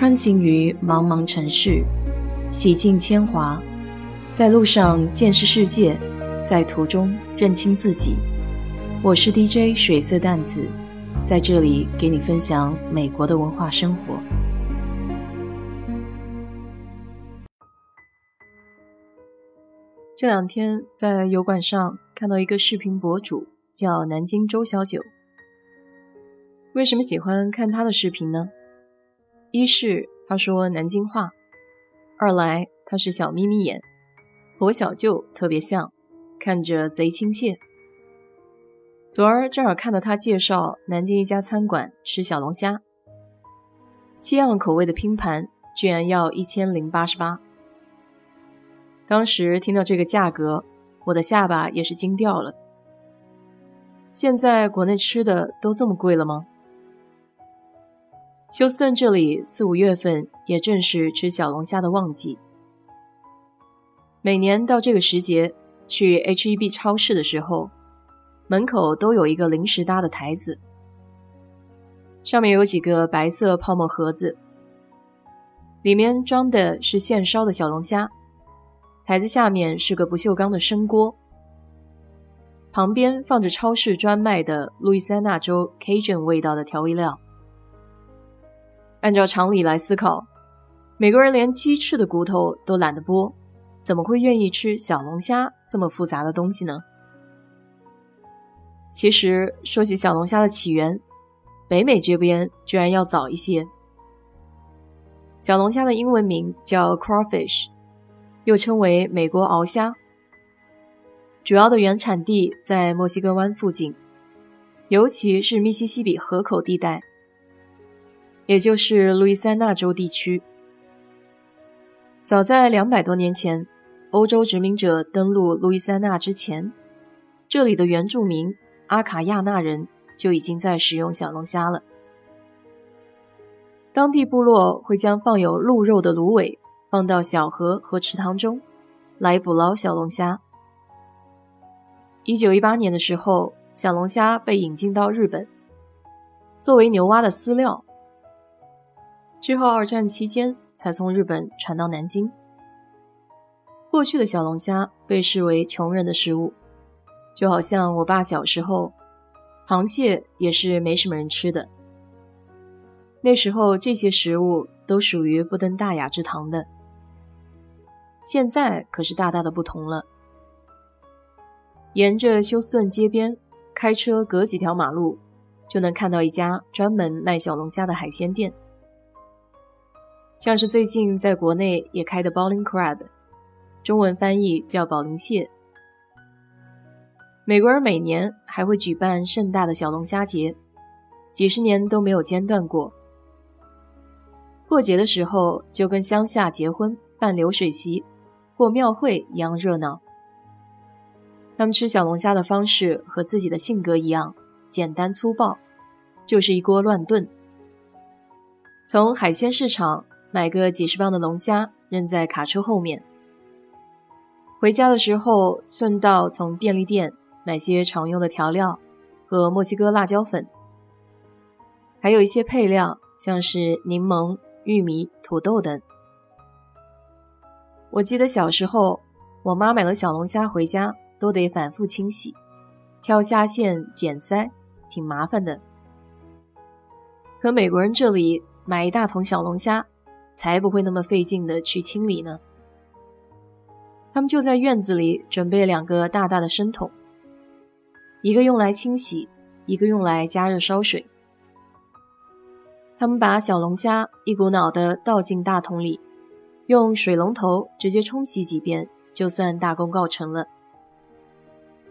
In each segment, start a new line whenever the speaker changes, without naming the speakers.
穿行于茫茫城市，洗尽铅华，在路上见识世界，在途中认清自己。我是 DJ 水色淡子，在这里给你分享美国的文化生活。这两天在油管上看到一个视频博主，叫南京周小九。为什么喜欢看他的视频呢？一是他说南京话，二来他是小眯眯眼，和我小舅特别像，看着贼亲切。昨儿正好看到他介绍南京一家餐馆吃小龙虾，七样口味的拼盘居然要一千零八十八。当时听到这个价格，我的下巴也是惊掉了。现在国内吃的都这么贵了吗？休斯顿这里四五月份也正是吃小龙虾的旺季。每年到这个时节，去 H-E-B 超市的时候，门口都有一个临时搭的台子，上面有几个白色泡沫盒子，里面装的是现烧的小龙虾。台子下面是个不锈钢的生锅，旁边放着超市专卖的路易斯安那州 Cajun 味道的调味料。按照常理来思考，美国人连鸡翅的骨头都懒得剥，怎么会愿意吃小龙虾这么复杂的东西呢？其实说起小龙虾的起源，北美这边居然要早一些。小龙虾的英文名叫 crawfish，又称为美国鳌虾，主要的原产地在墨西哥湾附近，尤其是密西西比河口地带。也就是路易斯安那州地区。早在两百多年前，欧洲殖民者登陆路易斯安那之前，这里的原住民阿卡亚纳人就已经在使用小龙虾了。当地部落会将放有鹿肉的芦苇放到小河和池塘中，来捕捞小龙虾。一九一八年的时候，小龙虾被引进到日本，作为牛蛙的饲料。之后，二战期间才从日本传到南京。过去的小龙虾被视为穷人的食物，就好像我爸小时候，螃蟹也是没什么人吃的。那时候这些食物都属于不登大雅之堂的。现在可是大大的不同了。沿着休斯顿街边，开车隔几条马路，就能看到一家专门卖小龙虾的海鲜店。像是最近在国内也开的 Bowling Crab，中文翻译叫保龄蟹。美国人每年还会举办盛大的小龙虾节，几十年都没有间断过。过节的时候就跟乡下结婚办流水席、过庙会一样热闹。他们吃小龙虾的方式和自己的性格一样，简单粗暴，就是一锅乱炖。从海鲜市场。买个几十磅的龙虾扔在卡车后面，回家的时候顺道从便利店买些常用的调料和墨西哥辣椒粉，还有一些配料，像是柠檬、玉米、土豆等。我记得小时候，我妈买了小龙虾回家都得反复清洗、挑虾线、剪鳃，挺麻烦的。可美国人这里买一大桶小龙虾。才不会那么费劲的去清理呢。他们就在院子里准备两个大大的生桶，一个用来清洗，一个用来加热烧水。他们把小龙虾一股脑的倒进大桶里，用水龙头直接冲洗几遍，就算大功告成了。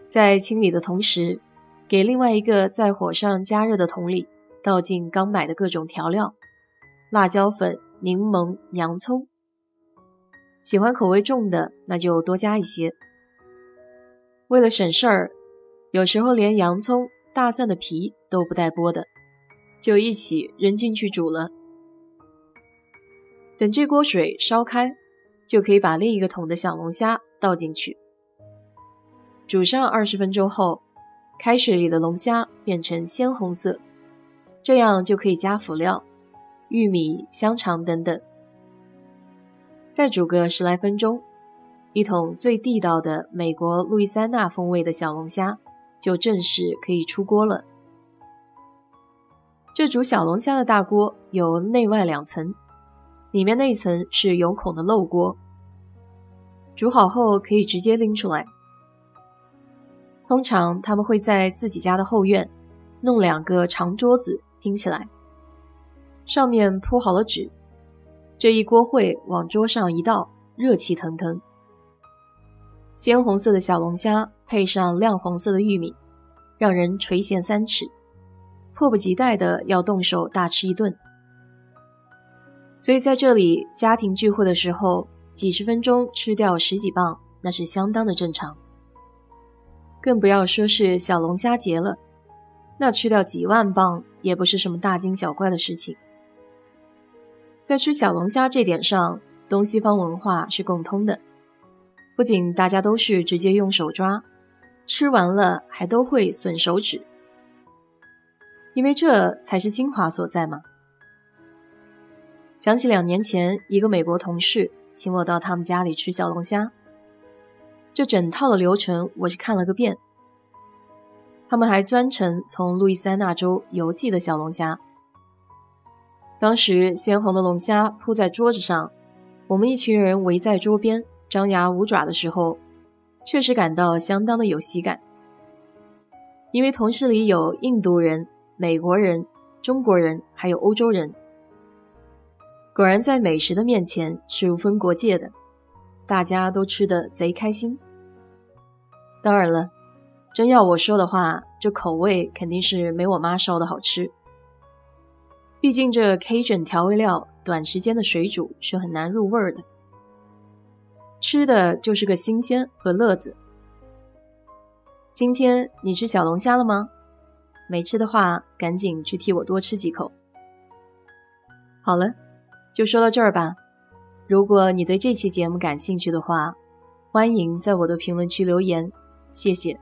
在清理的同时，给另外一个在火上加热的桶里倒进刚买的各种调料，辣椒粉。柠檬、洋葱，喜欢口味重的那就多加一些。为了省事儿，有时候连洋葱、大蒜的皮都不带剥的，就一起扔进去煮了。等这锅水烧开，就可以把另一个桶的小龙虾倒进去，煮上二十分钟后，开水里的龙虾变成鲜红色，这样就可以加辅料。玉米、香肠等等。再煮个十来分钟，一桶最地道的美国路易斯安那风味的小龙虾就正式可以出锅了。这煮小龙虾的大锅有内外两层，里面那一层是有孔的漏锅，煮好后可以直接拎出来。通常他们会在自己家的后院弄两个长桌子拼起来，上面铺好了纸。这一锅烩往桌上一倒，热气腾腾。鲜红色的小龙虾配上亮黄色的玉米，让人垂涎三尺，迫不及待的要动手大吃一顿。所以在这里家庭聚会的时候，几十分钟吃掉十几磅，那是相当的正常。更不要说是小龙虾节了，那吃掉几万磅也不是什么大惊小怪的事情。在吃小龙虾这点上，东西方文化是共通的。不仅大家都是直接用手抓，吃完了还都会损手指，因为这才是精华所在嘛。想起两年前一个美国同事请我到他们家里吃小龙虾，这整套的流程我是看了个遍。他们还专程从路易斯安那州邮寄的小龙虾。当时鲜红的龙虾铺在桌子上，我们一群人围在桌边张牙舞爪的时候，确实感到相当的有喜感。因为同事里有印度人、美国人、中国人，还有欧洲人。果然在美食的面前是无分国界的，大家都吃得贼开心。当然了，真要我说的话，这口味肯定是没我妈烧的好吃。毕竟这 K 准调味料短时间的水煮是很难入味儿的，吃的就是个新鲜和乐子。今天你吃小龙虾了吗？没吃的话，赶紧去替我多吃几口。好了，就说到这儿吧。如果你对这期节目感兴趣的话，欢迎在我的评论区留言，谢谢。